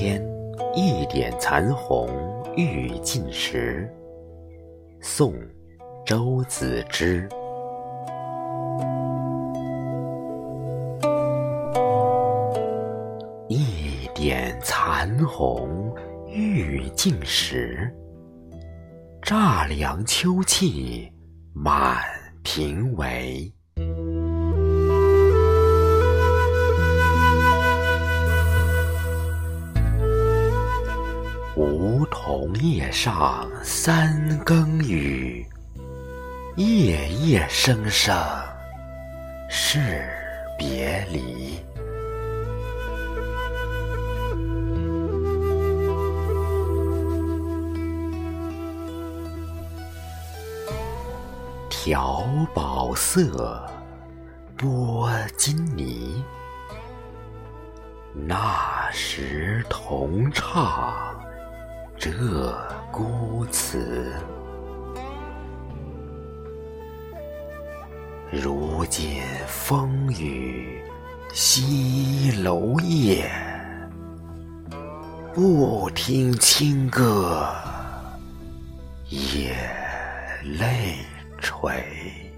天，一点残红，欲尽时。宋·周子之。一点残红，欲尽时。乍凉秋气满庭围。梧桐叶上三更雨，夜夜声声是别离。调宝色，拨金泥，那时同唱。这孤词，如今风雨西楼夜，不听清歌，也泪垂。